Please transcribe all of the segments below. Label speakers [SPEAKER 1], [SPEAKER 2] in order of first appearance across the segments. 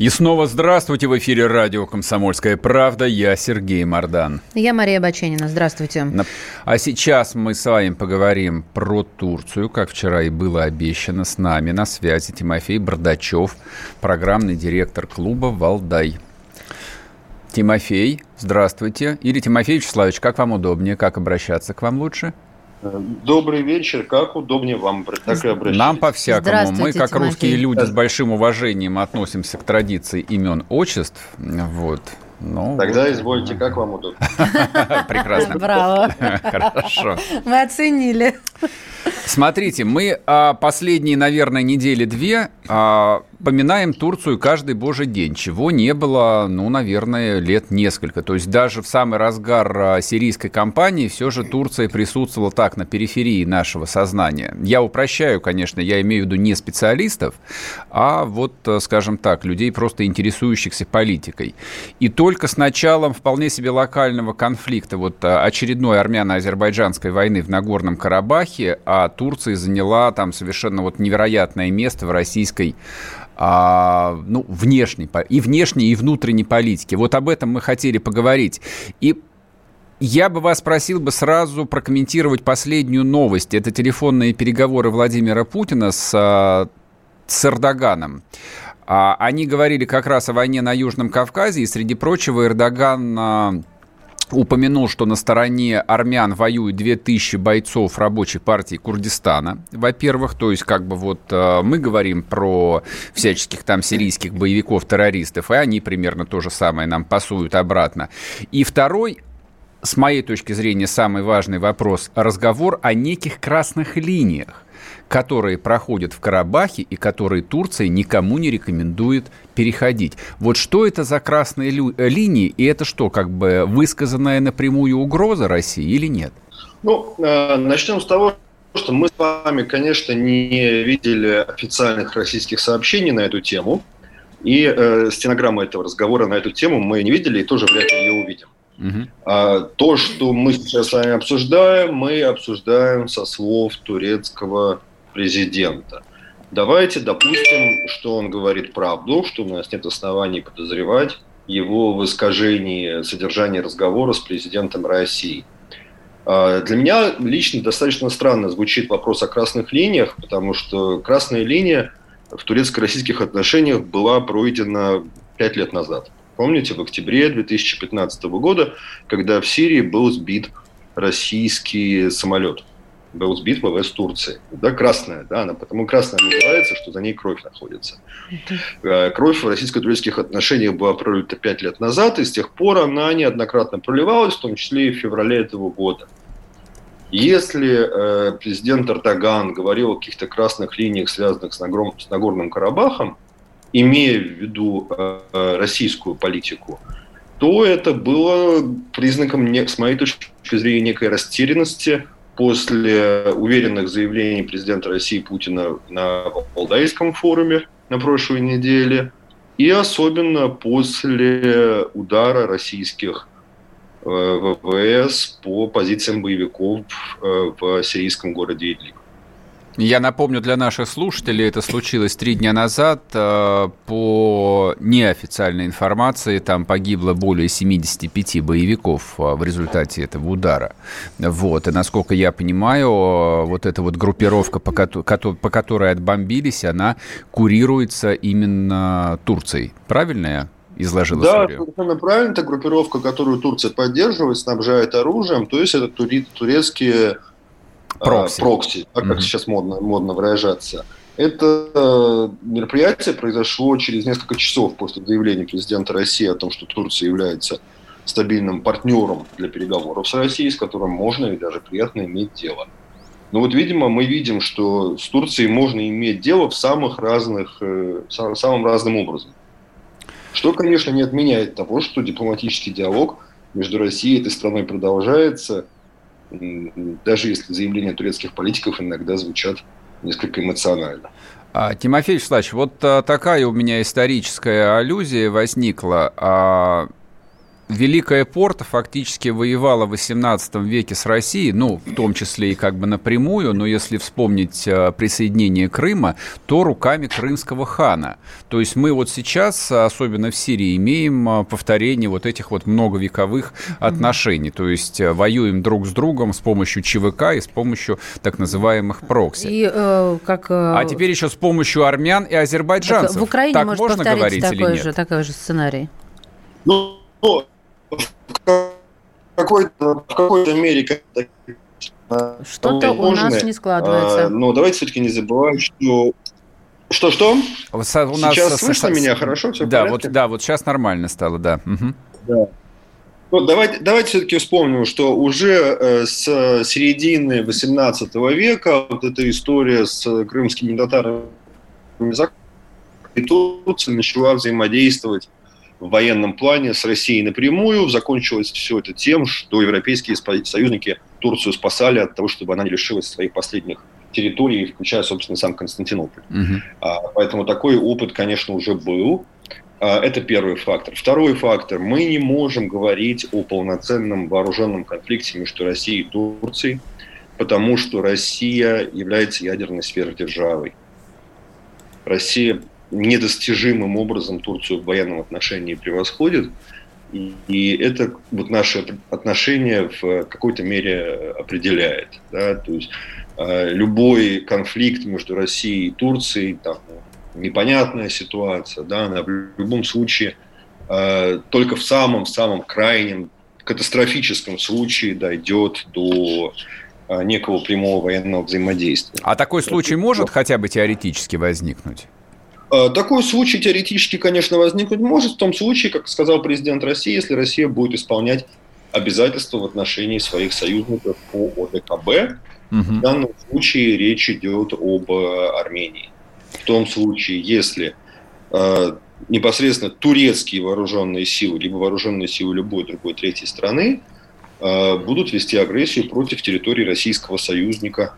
[SPEAKER 1] И снова здравствуйте в эфире радио «Комсомольская правда». Я Сергей Мордан.
[SPEAKER 2] Я Мария Баченина. Здравствуйте.
[SPEAKER 1] А сейчас мы с вами поговорим про Турцию, как вчера и было обещано. С нами на связи Тимофей Бардачев, программный директор клуба «Валдай». Тимофей, здравствуйте. Или Тимофей Вячеславович, как вам удобнее, как обращаться к вам лучше?
[SPEAKER 3] Добрый вечер. Как удобнее вам, так и обращайтесь.
[SPEAKER 1] Нам по-всякому. Мы, как
[SPEAKER 2] Тимофей.
[SPEAKER 1] русские люди, с большим уважением относимся к традиции имен, отчеств. Вот. Ну,
[SPEAKER 3] Тогда
[SPEAKER 1] вот.
[SPEAKER 3] извольте, как вам удобно.
[SPEAKER 1] Прекрасно.
[SPEAKER 2] Браво.
[SPEAKER 1] Хорошо.
[SPEAKER 2] Мы оценили.
[SPEAKER 1] Смотрите, мы а, последние, наверное, недели две а, поминаем Турцию каждый божий день, чего не было, ну, наверное, лет несколько. То есть даже в самый разгар а, сирийской кампании все же Турция присутствовала так на периферии нашего сознания. Я упрощаю, конечно, я имею в виду не специалистов, а вот, а, скажем так, людей, просто интересующихся политикой. И только с началом вполне себе локального конфликта, вот а, очередной армяно-азербайджанской войны в Нагорном Карабахе, а Турция заняла там совершенно вот невероятное место в российской а, ну, внешней, и внешней, и внутренней политике. Вот об этом мы хотели поговорить. И я бы вас просил бы сразу прокомментировать последнюю новость. Это телефонные переговоры Владимира Путина с, а, с Эрдоганом. А, Они говорили как раз о войне на Южном Кавказе, и, среди прочего, Эрдоган а, упомянул, что на стороне армян воюют 2000 бойцов рабочей партии Курдистана, во-первых, то есть как бы вот э, мы говорим про всяческих там сирийских боевиков-террористов, и они примерно то же самое нам пасуют обратно. И второй, с моей точки зрения, самый важный вопрос – разговор о неких красных линиях, которые проходят в Карабахе и которые Турция никому не рекомендует переходить. Вот что это за красные э, линии, и это что, как бы высказанная напрямую угроза России или нет?
[SPEAKER 3] Ну, э, начнем с того, что мы с вами, конечно, не видели официальных российских сообщений на эту тему. И э, стенограммы этого разговора на эту тему мы не видели и тоже вряд ли ее увидим. А то, что мы сейчас с вами обсуждаем, мы обсуждаем со слов турецкого президента. Давайте допустим, что он говорит правду, что у нас нет оснований подозревать его в искажении содержания разговора с президентом России. А, Для меня лично достаточно странно звучит вопрос о красных линиях, потому что красная линия в турецко-российских отношениях была пройдена пять лет назад. Помните, в октябре 2015 года, когда в Сирии был сбит российский самолет. Был сбит ВВС Турции. Да, красная, да, она потому красная называется, что за ней кровь находится. Э, Кровь в российско-турецких отношениях была пролита пять лет назад, и с тех пор она неоднократно проливалась, в том числе и в феврале этого года. Если э, президент Эрдоган говорил о каких-то красных линиях, связанных с, Нагром- с Нагорным Карабахом, имея в виду э, э, российскую политику, то это было признаком, с моей точки зрения, некой растерянности после уверенных заявлений президента России Путина на Валдайском форуме на прошлой неделе, и особенно после удара российских э, ВВС по позициям боевиков э, в сирийском городе Идлиб.
[SPEAKER 1] Я напомню для наших слушателей, это случилось три дня назад. Э, По неофициальной информации, там погибло более 75 боевиков э, в результате этого удара. Вот. И насколько я понимаю, э, вот эта вот группировка, по, кото- по которой отбомбились, она курируется именно Турцией. Правильно я изложил
[SPEAKER 3] Да,
[SPEAKER 1] историю?
[SPEAKER 3] совершенно правильно. Это группировка, которую Турция поддерживает, снабжает оружием. То есть это турецкие
[SPEAKER 1] Прокси.
[SPEAKER 3] прокси да, как
[SPEAKER 1] Мгм.
[SPEAKER 3] сейчас модно, модно выражаться. Это э, мероприятие произошло через несколько часов после заявления президента России о том, что Турция является стабильным партнером для переговоров с Россией, с которым можно и даже приятно иметь дело. Но вот, видимо, мы видим, что с Турцией можно иметь дело в самых разных, э, сам- самым разным образом. Что, конечно, не отменяет того, что дипломатический диалог между Россией и этой страной продолжается, даже если заявления турецких политиков иногда звучат несколько эмоционально.
[SPEAKER 1] А, Тимофей Вячеславович, вот а, такая у меня историческая аллюзия возникла. Великая Порта фактически воевала в XVIII веке с Россией, ну, в том числе и как бы напрямую, но если вспомнить э, присоединение Крыма, то руками крымского хана. То есть мы вот сейчас, особенно в Сирии, имеем э, повторение вот этих вот многовековых отношений. То есть э, воюем друг с другом с помощью ЧВК и с помощью так называемых прокси. И, э, как, э, а теперь еще с помощью армян и азербайджанцев.
[SPEAKER 2] в Украине так может можно говорить такой или нет? Же, такой же сценарий.
[SPEAKER 3] Ну, в какой-то, в какой-то мере
[SPEAKER 2] что-то у нас не складывается.
[SPEAKER 3] А, но давайте все-таки не забываем, что что-что?
[SPEAKER 1] У нас сейчас слышно с... меня хорошо? Все да, вот, да, вот сейчас нормально стало, да. Угу.
[SPEAKER 3] да. Ну, давайте, давайте все-таки вспомним, что уже э, с середины 18 века вот эта история с крымскими татарами и Турция начала взаимодействовать в военном плане с Россией напрямую. Закончилось все это тем, что европейские союзники Турцию спасали от того, чтобы она не лишилась своих последних территорий, включая, собственно, сам Константинополь. Угу. А, поэтому такой опыт, конечно, уже был. А, это первый фактор. Второй фактор. Мы не можем говорить о полноценном вооруженном конфликте между Россией и Турцией, потому что Россия является ядерной сверхдержавой. Россия недостижимым образом Турцию в военном отношении превосходит. И, и это вот наши отношения в какой-то мере определяет. Да? То есть э, любой конфликт между Россией и Турцией, там, непонятная ситуация, да, она в любом случае э, только в самом-самом крайнем катастрофическом случае дойдет до э, некого прямого военного взаимодействия.
[SPEAKER 1] А такой случай может хотя бы теоретически возникнуть?
[SPEAKER 3] Э, такой случай теоретически, конечно, возникнуть может в том случае, как сказал президент России, если Россия будет исполнять обязательства в отношении своих союзников по ОДКБ. Угу. В данном случае речь идет об э, Армении. В том случае, если э, непосредственно турецкие вооруженные силы, либо вооруженные силы любой другой третьей страны э, будут вести агрессию против территории российского союзника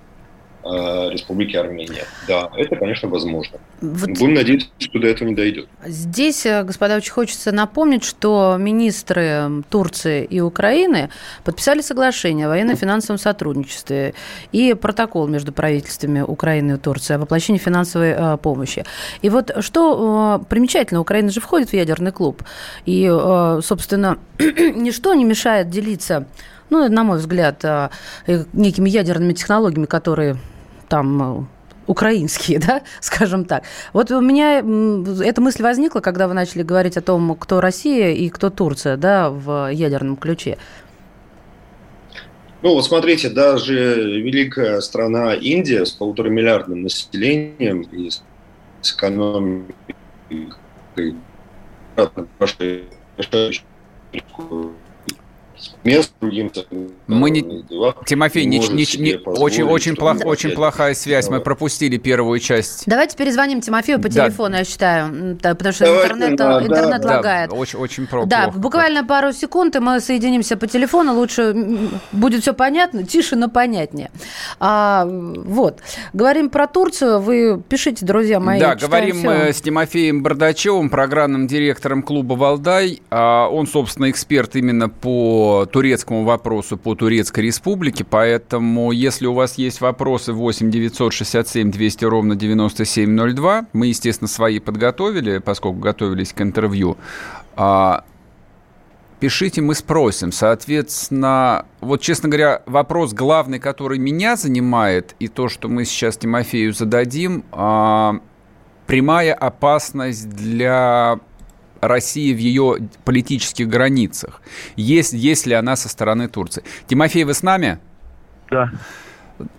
[SPEAKER 3] Республики Армения. Да, это, конечно, возможно. Вот Будем надеяться, что до этого не дойдет.
[SPEAKER 2] Здесь, э, господа, очень хочется напомнить, что министры Турции и Украины подписали соглашение о военно-финансовом сотрудничестве и протокол между правительствами Украины и Турции о воплощении финансовой э, помощи. И вот что примечательно, Украина же входит в ядерный клуб, и, собственно, ничто не мешает делиться ну, на мой взгляд, некими ядерными технологиями, которые там э, украинские, да, скажем так. Вот у меня эта мысль возникла, когда вы начали говорить о том, кто Россия и кто Турция, да, в ядерном ключе.
[SPEAKER 3] Ну, вот смотрите, даже великая страна Индия с полуторамиллиардным населением и с экономикой
[SPEAKER 1] мест другим. Мы не... Тимофей, не, не, не, очень, очень, плох, очень плохая связь. Мы пропустили первую часть.
[SPEAKER 2] Давайте перезвоним Тимофею по телефону, да. я считаю, да, потому что Давайте, интернет, да, интернет да, лагает.
[SPEAKER 1] Да, очень, очень плохо.
[SPEAKER 2] Да, буквально пару секунд, и мы соединимся по телефону. Лучше будет все понятно, тише, но понятнее. А, вот. Говорим про Турцию. Вы пишите, друзья мои.
[SPEAKER 1] Да, говорим мы с Тимофеем Бардачевым, программным директором клуба «Валдай». А, он, собственно, эксперт именно по турецкому вопросу по Турецкой Республике, поэтому если у вас есть вопросы 8 967 200 ровно 9702, мы, естественно, свои подготовили, поскольку готовились к интервью, а, пишите, мы спросим. Соответственно, вот, честно говоря, вопрос главный, который меня занимает, и то, что мы сейчас Тимофею зададим, а, прямая опасность для России в ее политических границах, есть, есть ли она со стороны Турции. Тимофей, вы с нами?
[SPEAKER 4] Да.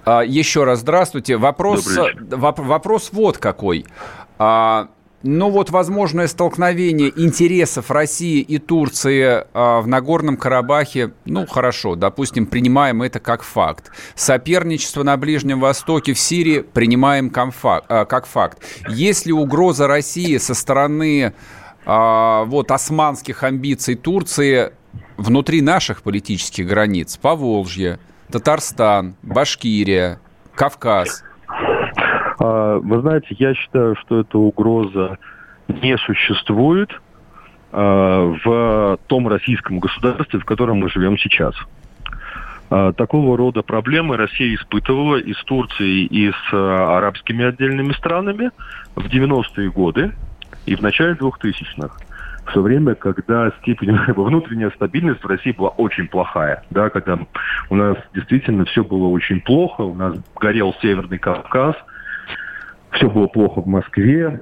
[SPEAKER 1] А, еще раз здравствуйте. Вопрос, воп, вопрос вот какой. А, ну вот возможное столкновение интересов России и Турции а, в Нагорном Карабахе, ну хорошо, допустим, принимаем это как факт. Соперничество на Ближнем Востоке в Сирии принимаем а, как факт. Есть ли угроза России со стороны а, вот османских амбиций Турции внутри наших политических границ, Поволжье, Татарстан, Башкирия, Кавказ?
[SPEAKER 4] А, вы знаете, я считаю, что эта угроза не существует а, в том российском государстве, в котором мы живем сейчас. Такого рода проблемы Россия испытывала и с Турцией, и с арабскими отдельными странами в 90-е годы и в начале 2000-х в то время, когда степень внутренняя стабильность в России была очень плохая, да, когда у нас действительно все было очень плохо, у нас горел Северный Кавказ, все было плохо в Москве,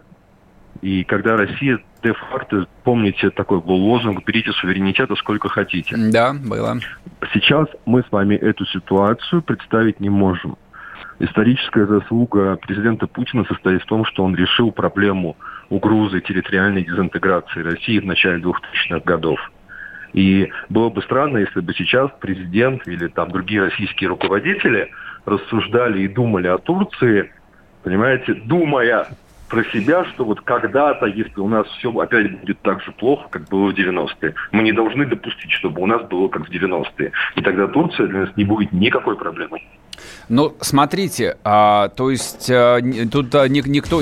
[SPEAKER 4] и когда Россия де-факто, помните, такой был лозунг «берите суверенитета сколько хотите».
[SPEAKER 1] Да, было.
[SPEAKER 4] Сейчас мы с вами эту ситуацию представить не можем. Историческая заслуга президента Путина состоит в том, что он решил проблему угрозы территориальной дезинтеграции России в начале 2000-х годов. И было бы странно, если бы сейчас президент или там другие российские руководители рассуждали и думали о Турции, понимаете, думая про себя, что вот когда-то, если у нас все опять будет так же плохо, как было в 90-е, мы не должны допустить, чтобы у нас было как в 90-е. И тогда Турция для нас не будет никакой проблемой.
[SPEAKER 1] Ну, смотрите, а, то есть а, тут а, никто...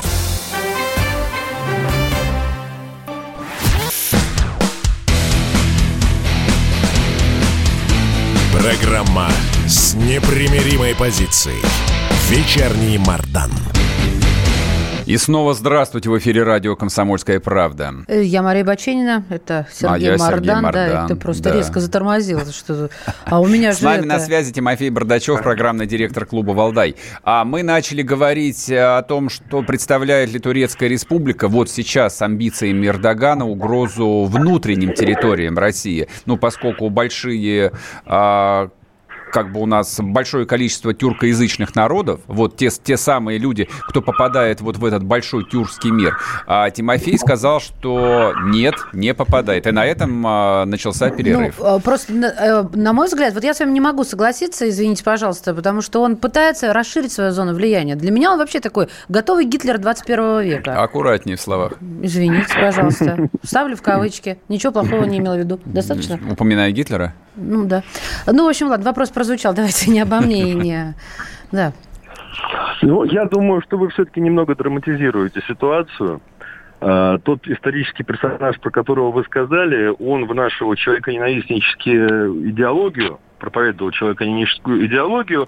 [SPEAKER 5] Программа с непримиримой позицией. Вечерний Мардан.
[SPEAKER 1] И снова здравствуйте в эфире радио «Комсомольская правда».
[SPEAKER 2] Э, я Мария Баченина, это Сергей,
[SPEAKER 1] а
[SPEAKER 2] Мардан.
[SPEAKER 1] Сергей Мардан.
[SPEAKER 2] Да, ты просто да. резко затормозил. Что а у меня
[SPEAKER 1] С нами на связи Тимофей Бардачев, программный директор клуба «Валдай». А мы начали говорить о том, что представляет ли Турецкая республика вот сейчас с амбициями Эрдогана угрозу внутренним территориям России. Ну, поскольку большие а, как бы у нас большое количество тюркоязычных народов, вот те, те самые люди, кто попадает вот в этот большой тюркский мир. А Тимофей сказал, что нет, не попадает. И на этом а, начался перерыв.
[SPEAKER 2] Ну, просто, на, э, на мой взгляд, вот я с вами не могу согласиться, извините, пожалуйста, потому что он пытается расширить свою зону влияния. Для меня он вообще такой готовый Гитлер 21 века.
[SPEAKER 1] Аккуратнее в словах.
[SPEAKER 2] Извините, пожалуйста. Ставлю в кавычки. Ничего плохого не имел в виду. Достаточно?
[SPEAKER 1] Упоминая Гитлера?
[SPEAKER 2] Ну, да. Ну, в общем, ладно, вопрос прозвучал. Давайте не обо мне и не... Да.
[SPEAKER 4] Ну, я думаю, что вы все-таки немного драматизируете ситуацию. А, тот исторический персонаж, про которого вы сказали, он в нашу человеконенавистническую идеологию, проповедовал человеконенавистническую идеологию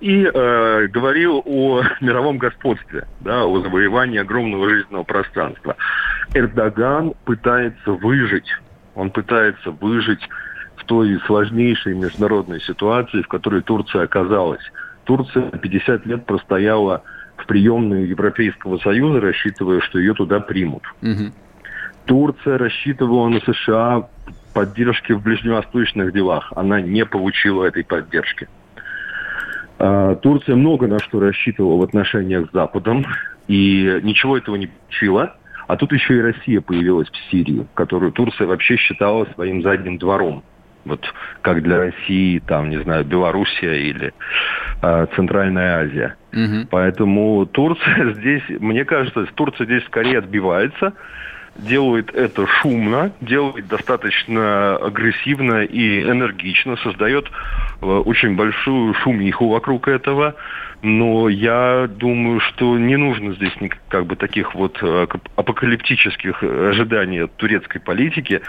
[SPEAKER 4] и э, говорил о мировом господстве, да, о завоевании огромного жизненного пространства. Эрдоган пытается выжить, он пытается выжить той сложнейшей международной ситуации, в которой Турция оказалась. Турция 50 лет простояла в приемную Европейского Союза, рассчитывая, что ее туда примут. Угу. Турция рассчитывала на США поддержки в ближневосточных делах. Она не получила этой поддержки. А, Турция много на что рассчитывала в отношениях с Западом, и ничего этого не получила. А тут еще и Россия появилась в Сирии, которую Турция вообще считала своим задним двором. Вот как для России, там, не знаю, Белоруссия или э, Центральная Азия. Угу. Поэтому Турция здесь, мне кажется, Турция здесь скорее отбивается, делает это шумно, делает достаточно агрессивно и энергично, создает э, очень большую шумиху вокруг этого. Но я думаю, что не нужно здесь как бы таких вот э, апокалиптических ожиданий от турецкой политики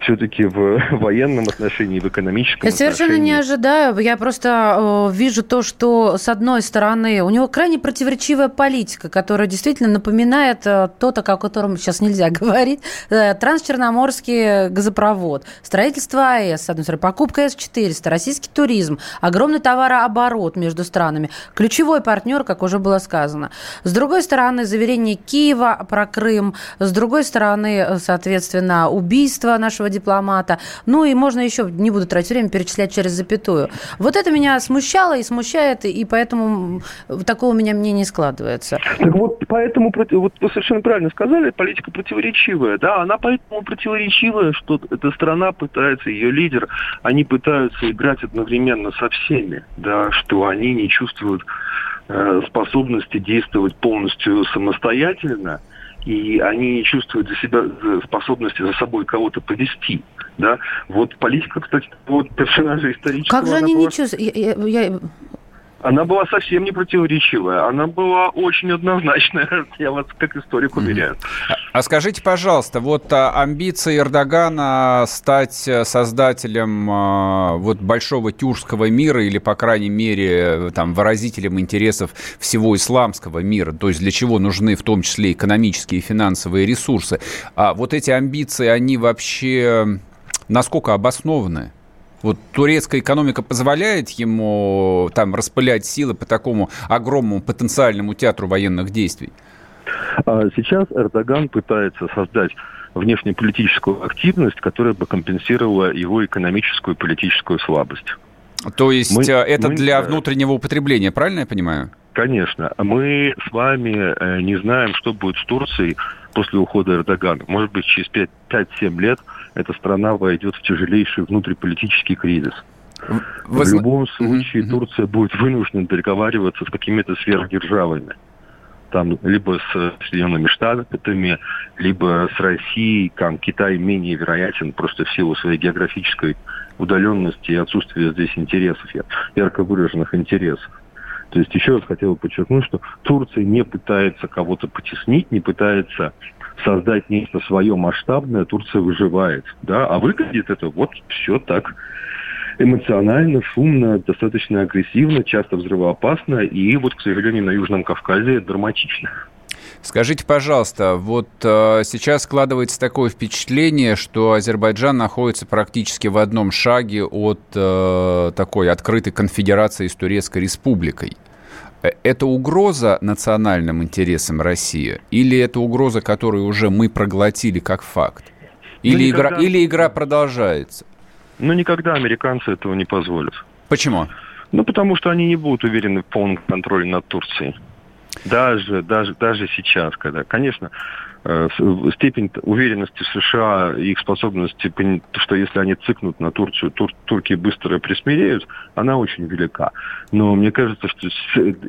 [SPEAKER 4] все-таки в военном отношении, в экономическом
[SPEAKER 2] Я совершенно не ожидаю. Я просто э, вижу то, что, с одной стороны, у него крайне противоречивая политика, которая действительно напоминает э, тот, о котором сейчас нельзя говорить, э, трансчерноморский газопровод, строительство АЭС, с одной стороны, покупка С-400, российский туризм, огромный товарооборот между странами, ключевой партнер, как уже было сказано. С другой стороны, заверение Киева про Крым, с другой стороны, соответственно, убийство нашего иностранного дипломата. Ну и можно еще, не буду тратить время, перечислять через запятую. Вот это меня смущало и смущает, и поэтому такого у меня мнения складывается.
[SPEAKER 4] Так вот, поэтому, вот вы совершенно правильно сказали, политика противоречивая. Да, она поэтому противоречивая, что эта страна пытается, ее лидер, они пытаются играть одновременно со всеми, да, что они не чувствуют э, способности действовать полностью самостоятельно, и они не чувствуют за себя способности за собой кого-то повести. Да? Вот политика, кстати, вот персонажа исторического...
[SPEAKER 2] Как же они не чувствуют? Я, я,
[SPEAKER 4] она была совсем не противоречивая, она была очень однозначная, я вас как историк уверяю.
[SPEAKER 1] А, а скажите, пожалуйста, вот а, амбиции Эрдогана стать э, создателем а, вот большого тюркского мира или, по крайней мере, там, выразителем интересов всего исламского мира, то есть для чего нужны в том числе экономические и финансовые ресурсы, а вот эти амбиции, они вообще насколько обоснованы? Вот турецкая экономика позволяет ему там распылять силы по такому огромному потенциальному театру военных действий?
[SPEAKER 4] А сейчас Эрдоган пытается создать внешнеполитическую активность, которая бы компенсировала его экономическую и политическую слабость.
[SPEAKER 1] То есть мы, э, это мы, для внутреннего употребления, правильно я понимаю?
[SPEAKER 4] Конечно. Мы с вами э, не знаем, что будет с Турцией после ухода Эрдогана. Может быть, через 5-7 лет эта страна войдет в тяжелейший внутриполитический кризис. Вы... В любом случае mm-hmm. Турция будет вынуждена договариваться с какими-то сверхдержавами. Там либо с Соединенными Штатами, либо с Россией. Там Китай менее вероятен просто в силу своей географической удаленности и отсутствия здесь интересов, ярко выраженных интересов. То есть еще раз хотел подчеркнуть, что Турция не пытается кого-то потеснить, не пытается создать нечто свое масштабное, Турция выживает. Да? А выглядит это вот все так эмоционально, шумно, достаточно агрессивно, часто взрывоопасно, и вот, к сожалению, на Южном Кавказе драматично.
[SPEAKER 1] Скажите, пожалуйста, вот э, сейчас складывается такое впечатление, что Азербайджан находится практически в одном шаге от э, такой открытой конфедерации с Турецкой Республикой. Э, это угроза национальным интересам России или это угроза, которую уже мы проглотили как факт? Ну, или, никогда... игра, или игра продолжается?
[SPEAKER 4] Ну, никогда американцы этого не позволят.
[SPEAKER 1] Почему?
[SPEAKER 4] Ну, потому что они не будут уверены в полном контроле над Турцией. Даже, даже, даже сейчас, когда, конечно, степень уверенности США и их способности, что если они цикнут на Турцию, тур, турки быстро присмиреют, она очень велика. Но мне кажется, что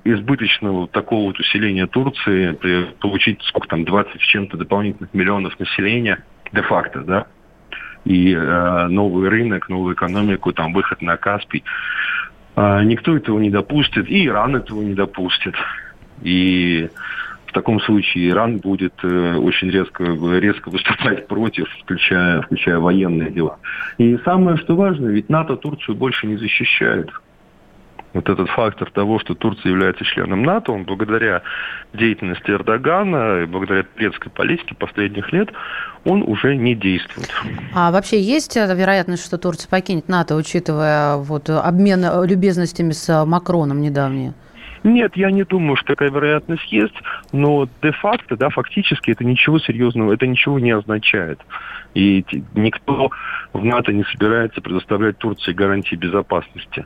[SPEAKER 4] избыточного такого вот усиления Турции, получить сколько там, 20 с чем-то дополнительных миллионов населения, де-факто, да, и э, новый рынок, новую экономику, там выход на Каспий, э, никто этого не допустит, и Иран этого не допустит. И в таком случае Иран будет э, очень резко, резко выступать против, включая, включая военные дела. И самое, что важно, ведь НАТО Турцию больше не защищает. Вот этот фактор того, что Турция является членом НАТО, он благодаря деятельности Эрдогана и благодаря турецкой политике последних лет, он уже не действует.
[SPEAKER 2] А вообще есть вероятность, что Турция покинет НАТО, учитывая вот обмен любезностями с Макроном недавние?
[SPEAKER 4] Нет, я не думаю, что такая вероятность есть, но де-факто, да, фактически это ничего серьезного, это ничего не означает. И никто в НАТО не собирается предоставлять Турции гарантии безопасности.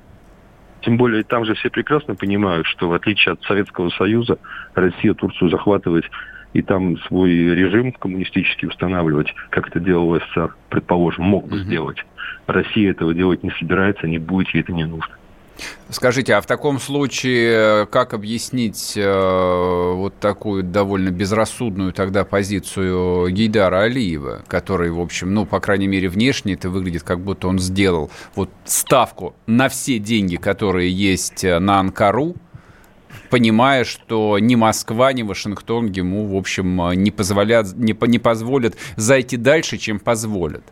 [SPEAKER 4] Тем более там же все прекрасно понимают, что в отличие от Советского Союза, Россия Турцию захватывать и там свой режим коммунистический устанавливать, как это делал СССР, предположим, мог бы mm-hmm. сделать. Россия этого делать не собирается, не будет, ей это не нужно.
[SPEAKER 1] Скажите, а в таком случае как объяснить э, вот такую довольно безрассудную тогда позицию Гейдара Алиева, который, в общем, ну, по крайней мере, внешне это выглядит, как будто он сделал вот ставку на все деньги, которые есть на Анкару, понимая, что ни Москва, ни Вашингтон ему, в общем, не, позволят, не, не позволят зайти дальше, чем позволят.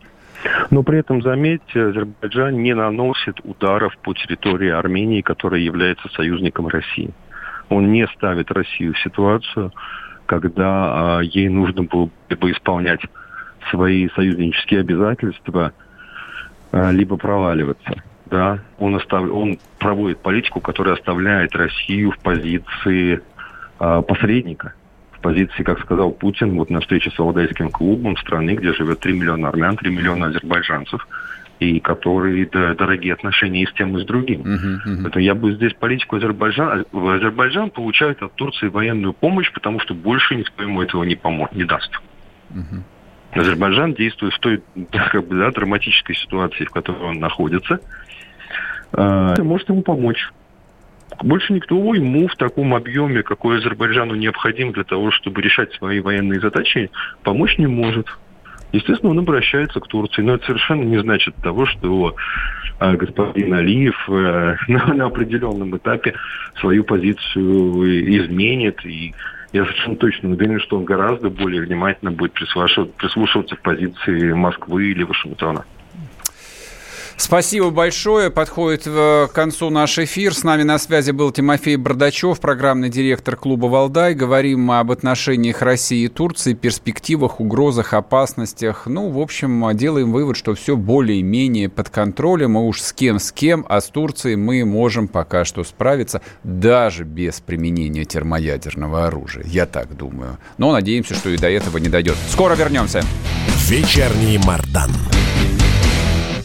[SPEAKER 4] Но при этом, заметьте, Азербайджан не наносит ударов по территории Армении, которая является союзником России. Он не ставит Россию в ситуацию, когда а, ей нужно было бы исполнять свои союзнические обязательства, а, либо проваливаться. Да? Он, остав... он проводит политику, которая оставляет Россию в позиции а, посредника позиции, как сказал Путин, вот на встрече с Алдайским клубом страны, где живет 3 миллиона армян, 3 миллиона азербайджанцев, и которые да, дорогие отношения и с тем, и с другим. Uh-huh, uh-huh. я бы здесь политику Азербайджана... Азербайджан получает от Турции военную помощь, потому что больше никто ему этого не, поможет, не даст. Uh-huh. Азербайджан действует в той как бы, да, драматической ситуации, в которой он находится, э, может ему помочь. Больше никто ему в таком объеме, какой Азербайджану необходим для того, чтобы решать свои военные задачи, помочь не может. Естественно, он обращается к Турции, но это совершенно не значит того, что э, господин Алиев э, на, на определенном этапе свою позицию изменит. И я совершенно точно уверен, что он гораздо более внимательно будет прислушиваться, к позиции Москвы или Вашингтона.
[SPEAKER 1] Спасибо большое. Подходит к концу наш эфир. С нами на связи был Тимофей Бардачев, программный директор клуба «Валдай». Говорим об отношениях России и Турции, перспективах, угрозах, опасностях. Ну, в общем, делаем вывод, что все более-менее под контролем. И уж с кем с кем, а с Турцией мы можем пока что справиться даже без применения термоядерного оружия. Я так думаю. Но надеемся, что и до этого не дойдет. Скоро вернемся.
[SPEAKER 5] Вечерний Мардан.